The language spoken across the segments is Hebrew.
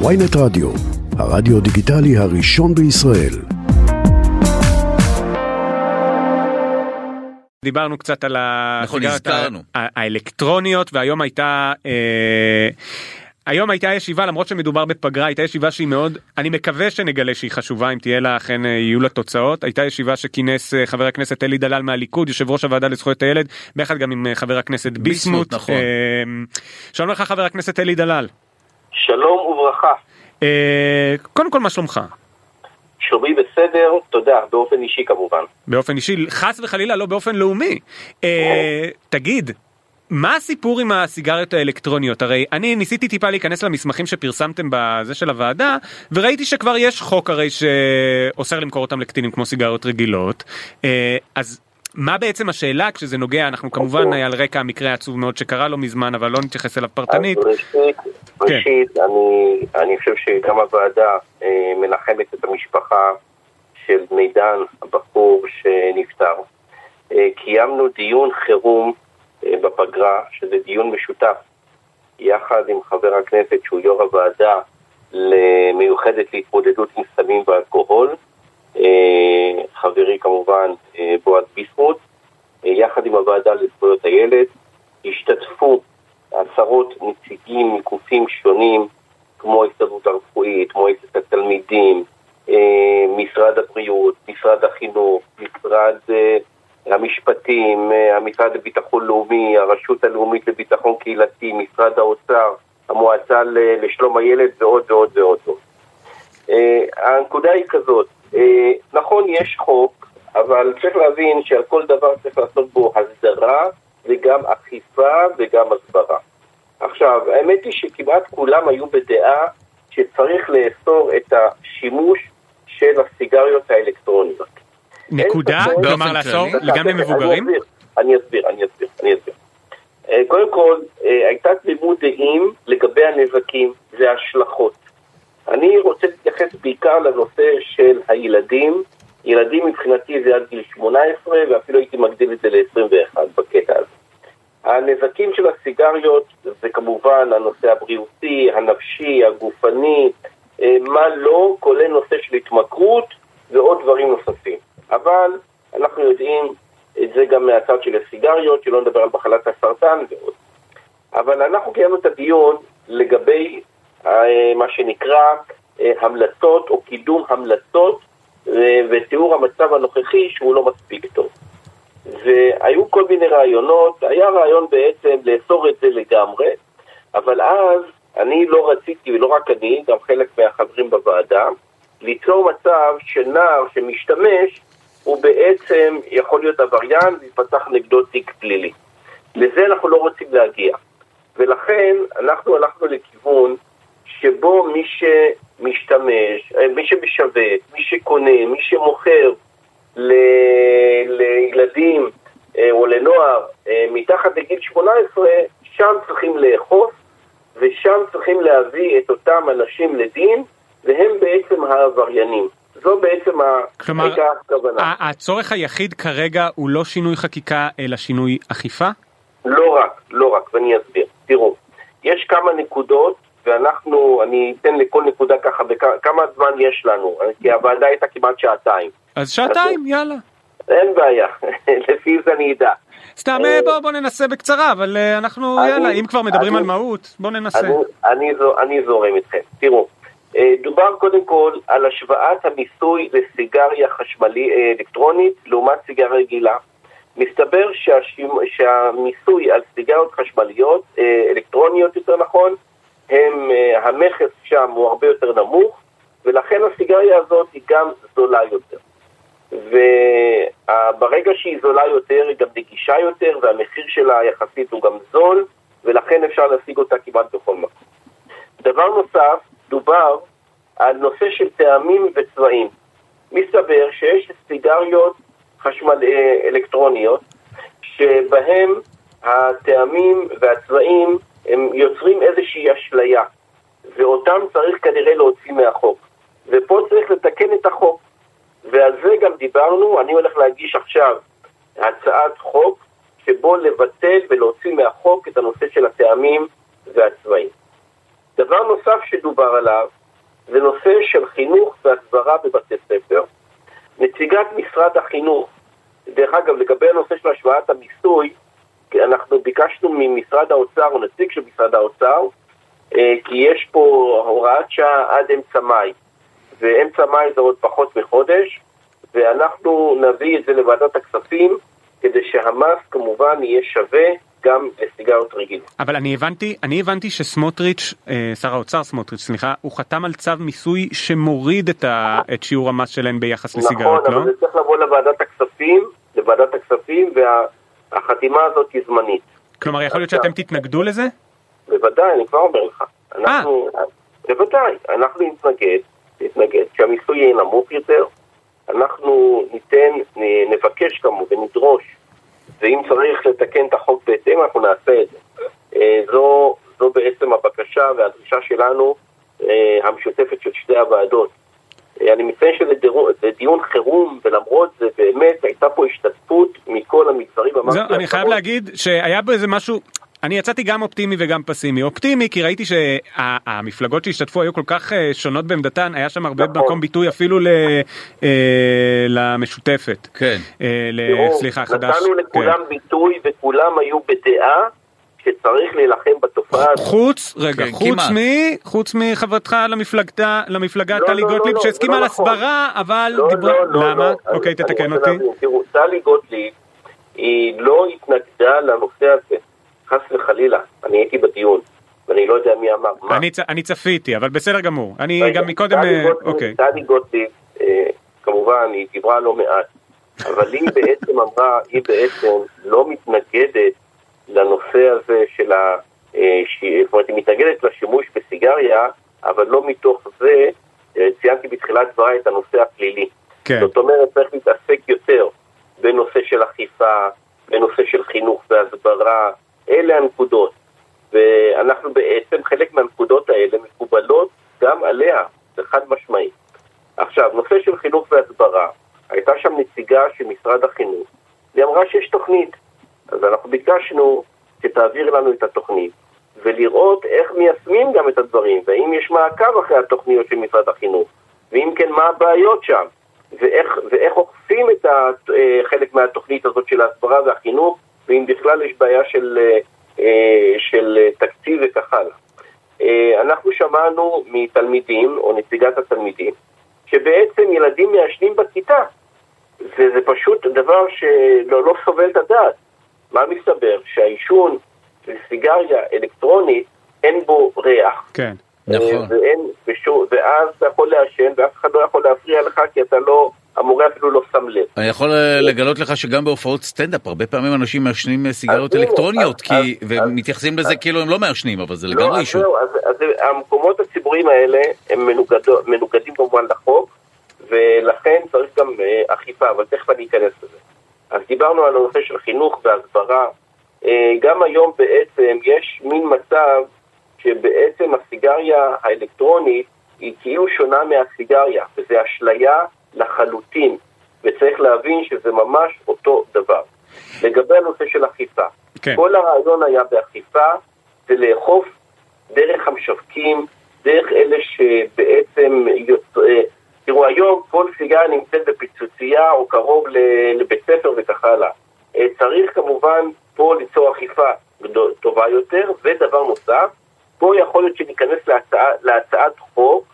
ויינט רדיו, הרדיו דיגיטלי הראשון בישראל. דיברנו קצת על נכון, הזכרנו. האלקטרוניות והיום הייתה אה, היום הייתה ישיבה למרות שמדובר בפגרה הייתה ישיבה שהיא מאוד אני מקווה שנגלה שהיא חשובה אם תהיה לה אכן אה, יהיו לה תוצאות הייתה ישיבה שכינס אה, חבר הכנסת אלי דלל מהליכוד יושב ראש הוועדה לזכויות הילד ביחד גם עם חבר הכנסת ביסמוט נכון. אה, שלום לך חבר הכנסת אלי דלל שלום וברכה. אה, קודם כל מה שלומך שלומי בסדר, תודה, באופן אישי כמובן. באופן אישי חס וחלילה לא באופן לאומי אה, תגיד. מה הסיפור עם הסיגריות האלקטרוניות הרי אני ניסיתי טיפה להיכנס למסמכים שפרסמתם בזה של הוועדה וראיתי שכבר יש חוק הרי שאוסר למכור אותם לקטינים כמו סיגריות רגילות אה, אז מה בעצם השאלה כשזה נוגע אנחנו כמובן אוקיי. על רקע המקרה העצוב מאוד שקרה לא מזמן אבל לא נתייחס אליו פרטנית אז ראשית, ראשית אני, אני חושב שגם הוועדה אה, מנחמת את המשפחה של מידן, הבחור שנפטר. אה, קיימנו דיון חירום אה, בפגרה, שזה דיון משותף, יחד עם חבר הכנסת שהוא יו"ר הוועדה למיוחדת להתמודדות עם סמים ואלכוהול, אה, חברי כמובן אה, בועז ביסמוט, אה, יחד עם הוועדה לזכויות הילד, השתתפו עשרות נציגים מגופים שונים, כמו ההסתדרות הרפואית, מועצת התלמידים, אה, משרד הבריאות, משרד החינוך, משרד אה, המשפטים, אה, המשרד לביטחון לאומי, הרשות הלאומית לביטחון קהילתי, משרד האוצר, המועצה לשלום הילד ועוד ועוד ועוד. הנקודה היא כזאת, נכון יש חוק, אבל צריך להבין שעל כל דבר צריך לעשות בו הסדרה וגם אכיפה וגם הסברה. עכשיו, האמת היא שכמעט כולם היו בדעה שצריך לאסור את השימוש של הסיגריות האלקטרוניות. נקודה כלומר לאסור. גם למבוגרים אני אסביר, אני אסביר, אני אסביר. אה, קודם כל, אה, הייתה תמימות דעים לגבי הנזקים וההשלכות. אני רוצה להתייחס בעיקר לנושא של הילדים. ילדים מבחינתי זה עד גיל 18, ואפילו הייתי מגדיל את זה ל-21 בקטע הזה. הנזקים של הסיגריות זה כמובן הנושא הבריאותי, הנפשי, הגופני, אה, מה לא, כולל נושא של התמכרות ועוד דברים נוספים. אבל אנחנו יודעים את זה גם מהצד של הסיגריות, שלא נדבר על מחלת הסרטן ועוד. אבל אנחנו קיימנו את הדיון לגבי אה, מה שנקרא אה, המלצות או קידום המלצות ותיאור המצב הנוכחי שהוא לא מספיק טוב. והיו כל מיני רעיונות, היה רעיון בעצם לאסור את זה לגמרי, אבל אז אני לא רציתי, ולא רק אני, גם חלק מהחברים בוועדה, ליצור מצב שנער שמשתמש הוא בעצם יכול להיות עבריין ויפתח נגדו תיק פלילי. לזה אנחנו לא רוצים להגיע. ולכן אנחנו הלכנו לכיוון שבו מי שמשתמש, אה, מי שמשווק, מי שקונה, מי שמוכר ל- לילדים אה, או לנוער אה, מתחת לגיל 18, שם צריכים לאכוף ושם צריכים להביא את אותם אנשים לדין והם בעצם העבריינים. זו בעצם כלומר, הייתה הכוונה. הצורך היחיד כרגע הוא לא שינוי חקיקה אלא שינוי אכיפה? לא רק, לא רק, ואני אסביר. תראו, יש כמה נקודות, ואנחנו, אני אתן לכל נקודה ככה, כמה זמן יש לנו, כי הוועדה הייתה כמעט שעתיים. אז שעתיים יאללה. אין בעיה, לפי זה אני אדע. סתם אה, בוא בוא ננסה בקצרה אבל אה, אנחנו אני- יאללה אם כבר מדברים אני- על מהות בוא ננסה. אני, אני, אני זורם איתכם. תראו, אה, דובר קודם כל על השוואת המיסוי לסיגריה חשמלי אלקטרונית לעומת סיגריה רגילה. מסתבר שהשימ, שהמיסוי על סיגריות חשמליות, אלקטרוניות יותר נכון, הם, אה, המכס שם הוא הרבה יותר נמוך, ולכן הסיגריה הזאת היא גם זולה יותר. וברגע שהיא זולה יותר, היא גם נגישה יותר, והמחיר שלה יחסית הוא גם זול, ולכן אפשר להשיג אותה כמעט בכל מקום. דבר נוסף, דובר על נושא של טעמים וצבעים. מסתבר שיש סיגריות חשמל אה, אלקטרוניות, שבהם הטעמים והצבעים הם יוצרים איזושהי אשליה, ואותם צריך כנראה להוציא מהחוק. ופה צריך לתקן את החוק. ועל זה גם דיברנו, אני הולך להגיש עכשיו הצעת חוק שבו לבטל ולהוציא מהחוק את הנושא של הטעמים והצבעים. דבר נוסף שדובר עליו זה נושא של חינוך והסברה בבתי ספר. נציגת משרד החינוך, דרך אגב, לגבי הנושא של השוואת המיסוי, אנחנו ביקשנו ממשרד האוצר, או נציג של משרד האוצר, אה, כי יש פה הוראת שעה עד אמצע מאי, ואמצע מאי זה עוד פחות מחודש, ואנחנו נביא את זה לוועדת הכספים, כדי שהמס כמובן יהיה שווה גם לסיגריות רגילות. אבל אני הבנתי, אני הבנתי שסמוטריץ', אה, שר האוצר סמוטריץ', סליחה, הוא חתם על צו מיסוי שמוריד את, ה, את שיעור המס שלהן ביחס לסיגריות, נכון, לא? אבל זה צריך לבוא לוועדת הכספים, לוועדת הכספים, והחתימה הזאת היא זמנית. כלומר, יכול להיות שאתם תתנגדו לזה? בוודאי, אני כבר אומר לך. אנחנו, בוודאי, אנחנו נתנגד, נתנגד, שהמיסוי יהיה נמוך יותר, אנחנו ניתן, נבקש כמובן, ונדרוש, ואם צריך לתקן את החוק בהתאם, אנחנו נעשה את זה. אה, זו, זו בעצם הבקשה והדרישה שלנו, אה, המשותפת של שתי הוועדות. אני מציין שזה דיון חירום, ולמרות זה באמת הייתה פה השתתפות מכל המגזרים. זהו, אני חייב להגיד שהיה בו איזה משהו, אני יצאתי גם אופטימי וגם פסימי. אופטימי כי ראיתי שהמפלגות שהשתתפו היו כל כך אה, שונות בעמדתן, היה שם הרבה נכון. מקום ביטוי אפילו ל- אה, למשותפת. כן. אה, ל- תראו, סליחה, חדש. נתנו לכולם כן. ביטוי וכולם היו בדעה שצריך להילחם בתופעה הזאת. חוץ, רגע, כן, חוץ. מ... חוץ מחברתך למפלגתה, למפלגה לא, טלי לא, לא, גוטליב לא, שהסכימה על לא נכון. הסברה, אבל דיברה... לא, לא, למה? לא. אוקיי, אני- תתקן אותי. תראו, טלי גוטליב, היא לא התנגדה לנושא הזה, חס וחלילה. אני הייתי בדיון, ואני לא יודע מי אמר מה. אני צ- אני צפיתי, אבל בסדר גמור. אני רגע, גם מקודם... טלי אה, אוקיי. טלי גוטליב, אה, כמובן, היא דיברה לא מעט, אבל היא בעצם אמרה, היא בעצם לא מתנגדת לנושא הזה של ה... אה, זאת אומרת, היא מתנגדת לשימוש בסיגריה, אבל לא מתוך זה, אה, ציינתי בתחילת דבריי את הנושא הפלילי. כן. זאת אומרת, צריך להתעסק יותר בנושא של אכיפה, בנושא של חינוך והסברה, אלה הנקודות. ואנחנו בעצם, חלק מהנקודות האלה מקובלות גם עליה, זה חד משמעי. עכשיו, נושא של חינוך והסברה, הייתה שם נציגה של משרד החינוך, היא אמרה שיש תוכנית. אז אנחנו ביקשנו שתעביר לנו את התוכנית, ולראות איך מיישמים גם את הדברים, והאם יש מעקב אחרי התוכניות של משרד החינוך, ואם כן, מה הבעיות שם, ואיך, ואיך אוכפים את אה, חלק מהתוכנית הזאת של ההסברה והחינוך, ואם בכלל יש בעיה של, אה, אה, של תקציב וכך הלאה. אה, אנחנו שמענו מתלמידים, או נציגת התלמידים, שבעצם ילדים מעשנים בכיתה, וזה פשוט דבר שלא לא סובל את הדעת. מה מסתבר? שהעישון וסיגריה אלקטרונית אין בו ריח. כן. נכון. אה, ואין, ושו, ואז אתה יכול לעשן ואף אחד לא יכול להפריע לך כי אתה לא, המורה אפילו לא שם לב. אני יכול אה, לגלות לך שגם בהופעות סטנדאפ הרבה פעמים אנשים מעשנים אה, סיגריות אז אלקטרוניות אז- כי אז- ומתייחסים לזה כאילו הם לא מעשנים אבל זה לא, לגמרי אז עישון. זהו, אז, אז המקומות הציבוריים האלה הם מנוגדים כמובן לחוק, ולכן צריך גם אכיפה, אבל תכף אני אכנס לזה. אז דיברנו על הנושא של חינוך והסברה. אה, גם היום בעצם יש מין מצב שבעצם הסיגריה האלקטרונית היא כאילו שונה מהסיגריה, וזה אשליה לחלוטין, וצריך להבין שזה ממש אותו דבר. לגבי הנושא של אכיפה, כן. כל הרעיון היה באכיפה זה לאכוף דרך המשווקים, דרך אלה שבעצם יוצא... תראו, היום כל סיגריה נמצאת בפיצוצייה או קרוב לבית ספר וכך הלאה. אה, צריך כמובן פה ליצור אכיפה טובה יותר, ודבר נוסף, פה יכול להיות שניכנס להצעה, להצעת חוק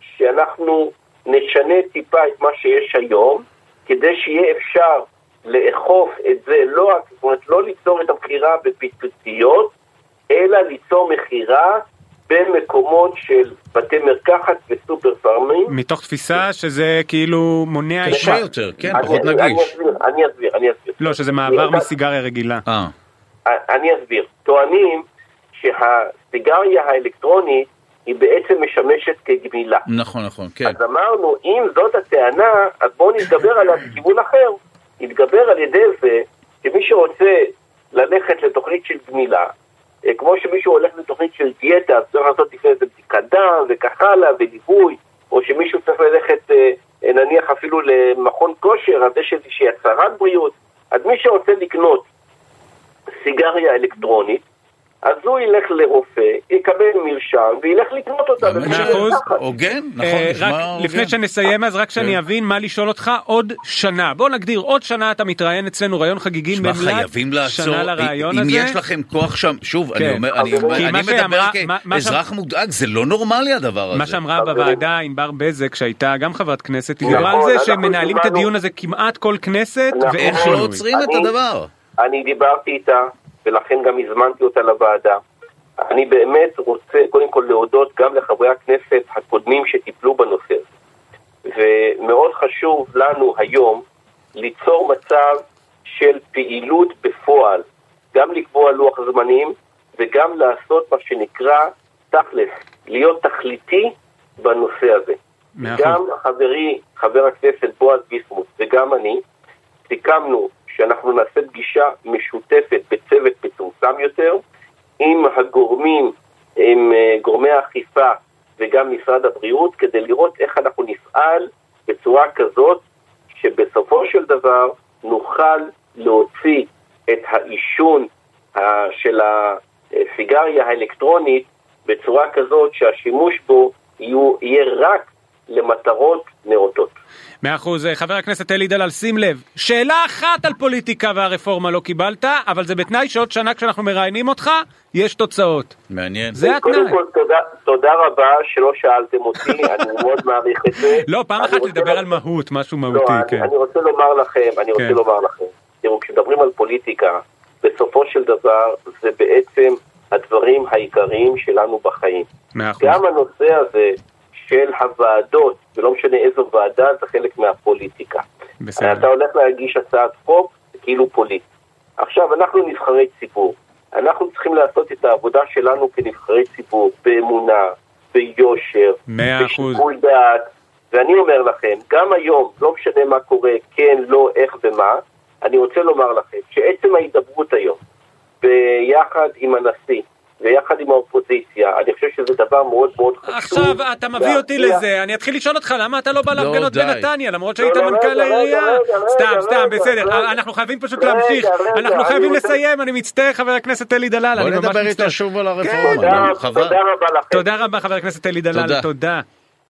שאנחנו נשנה טיפה את מה שיש היום, כדי שיהיה אפשר לאכוף את זה, לא, זאת אומרת, לא ליצור את המכירה בפיצוציות, אלא ליצור מכירה במקומות של בתי מרקחת וסופר פארמים. מתוך תפיסה שזה כאילו מונע קשה עישון. יותר, כן, אני- פחות אני נגיש. אסביר, אני אסביר, אני אסביר. לא, שזה מעבר אני- מסיגריה רגילה. אה, אני אסביר. טוענים שהסיגריה האלקטרונית היא בעצם משמשת כגמילה. נכון נכון כן. אז אמרנו, אם זאת הטענה, אז בואו נתגבר עליה בכיוון אחר. נתגבר על ידי זה שמי שרוצה ללכת לתוכנית של גמילה, כמו שמישהו הולך לתוכנית של דיאטה, אז צריך לעשות לפני זה בדיקת דם וכך הלאה, וליווי, או שמישהו צריך ללכת אה, אה, נניח אפילו למכון כושר, אז יש איזושהי הצהרת בריאות. אז מי שרוצה לקנות סיגריה אלקטרונית, אז הוא ילך לרופא, יקבל מרשם וילך לקנות אותה. מאה אחוז. הוגן, נכון, אה, נשמע הוגן. לפני שנסיים אז רק שאני כן. אבין מה לשאול אותך עוד שנה בוא נגדיר עוד שנה אתה מתראיין אצלנו רעיון חגיגי שמע, ממלאת חייבים לעצור, שנה לרעיון אם. יש לכם כוח שם, שוב, כן. אני אומר, אני כי אומר- אני מדבר כאזרח מודאג, זה לא נורמלי הדבר הזה. מה שאמרה. בוועדה ענבר בזק שהייתה גם חברת כנסת היא נכון, דיברה על זה אנחנו שמנהלים את הדיון הזה כמעט כל כנסת אנחנו- ואין איך לא. עוצרים את הדבר? אני דיברתי איתה, ולכן גם הזמנתי אותה לוועדה. אני באמת רוצה קודם כל להודות גם לחברי הכנסת הקודמים שטיפלו בנושא הזה. ומאוד חשוב לנו היום ליצור מצב של פעילות בפועל, גם לקבוע לוח זמנים וגם לעשות מה שנקרא תכלס, להיות תכליתי בנושא הזה. גם חברי, חבר הכנסת בועז ביסמוט וגם אני, סיכמנו שאנחנו נעשה פגישה משותפת בצוות מצומצם יותר עם הגורמים, עם אה, גורמי האכיפה וגם משרד הבריאות כדי לראות איך אנחנו נפעל בצורה כזאת שבסופו של דבר נוכל להוציא את העישון אה, של הסיגריה האלקטרונית בצורה כזאת שהשימוש בו יהיה רק למטרות נאותות. מאה אחוז אה, חבר הכנסת אלי דלל שים לב שאלה אחת על פוליטיקה והרפורמה לא קיבלת אבל זה בתנאי שעוד שנה כשאנחנו מראיינים אותך יש תוצאות. מעניין. זה התנאי. קודם כל, תודה, תודה רבה שלא שאלתם אותי, אני מאוד מעריך את זה. לא פעם אחת לדבר לה- על מהות משהו לא, מהותי אני, כן. אני רוצה לומר לכם, אני רוצה כן. לומר לכם, תראו, כשמדברים על פוליטיקה, בסופו של דבר זה בעצם הדברים העיקריים שלנו בחיים. מאה אחוז. גם הנושא הזה של הוועדות, ולא משנה איזו ועדה, זה חלק מהפוליטיקה. בסדר. אתה הולך להגיש הצעת חוק, זה כאילו פוליטי. עכשיו, אנחנו נבחרי ציבור. אנחנו צריכים לעשות את העבודה שלנו כנבחרי ציבור, באמונה, ביושר. בשיקול דעת. ואני אומר לכם, גם היום, לא משנה מה קורה, כן, לא, איך ומה, אני רוצה לומר לכם שעצם ההידברות היום, ביחד עם הנשיא, ויחד עם האופוזיציה, אני חושב שזה דבר מאוד מאוד חשוב. עכשיו אתה מביא אותי לזה אני אתחיל לשאול אותך למה אתה לא בא לא, להפגנות. בנתניה למרות שהיית מנכ"ל העירייה. סתם סתם בסדר. אנחנו חייבים פשוט להמשיך אנחנו חייבים לסיים אני מצטער חבר הכנסת אלי דלל בוא אני ממש נדבר מצטער. איתו שוב על הרפורמה. תודה רבה לכם. תודה רבה חבר הכנסת אלי דלל. תודה.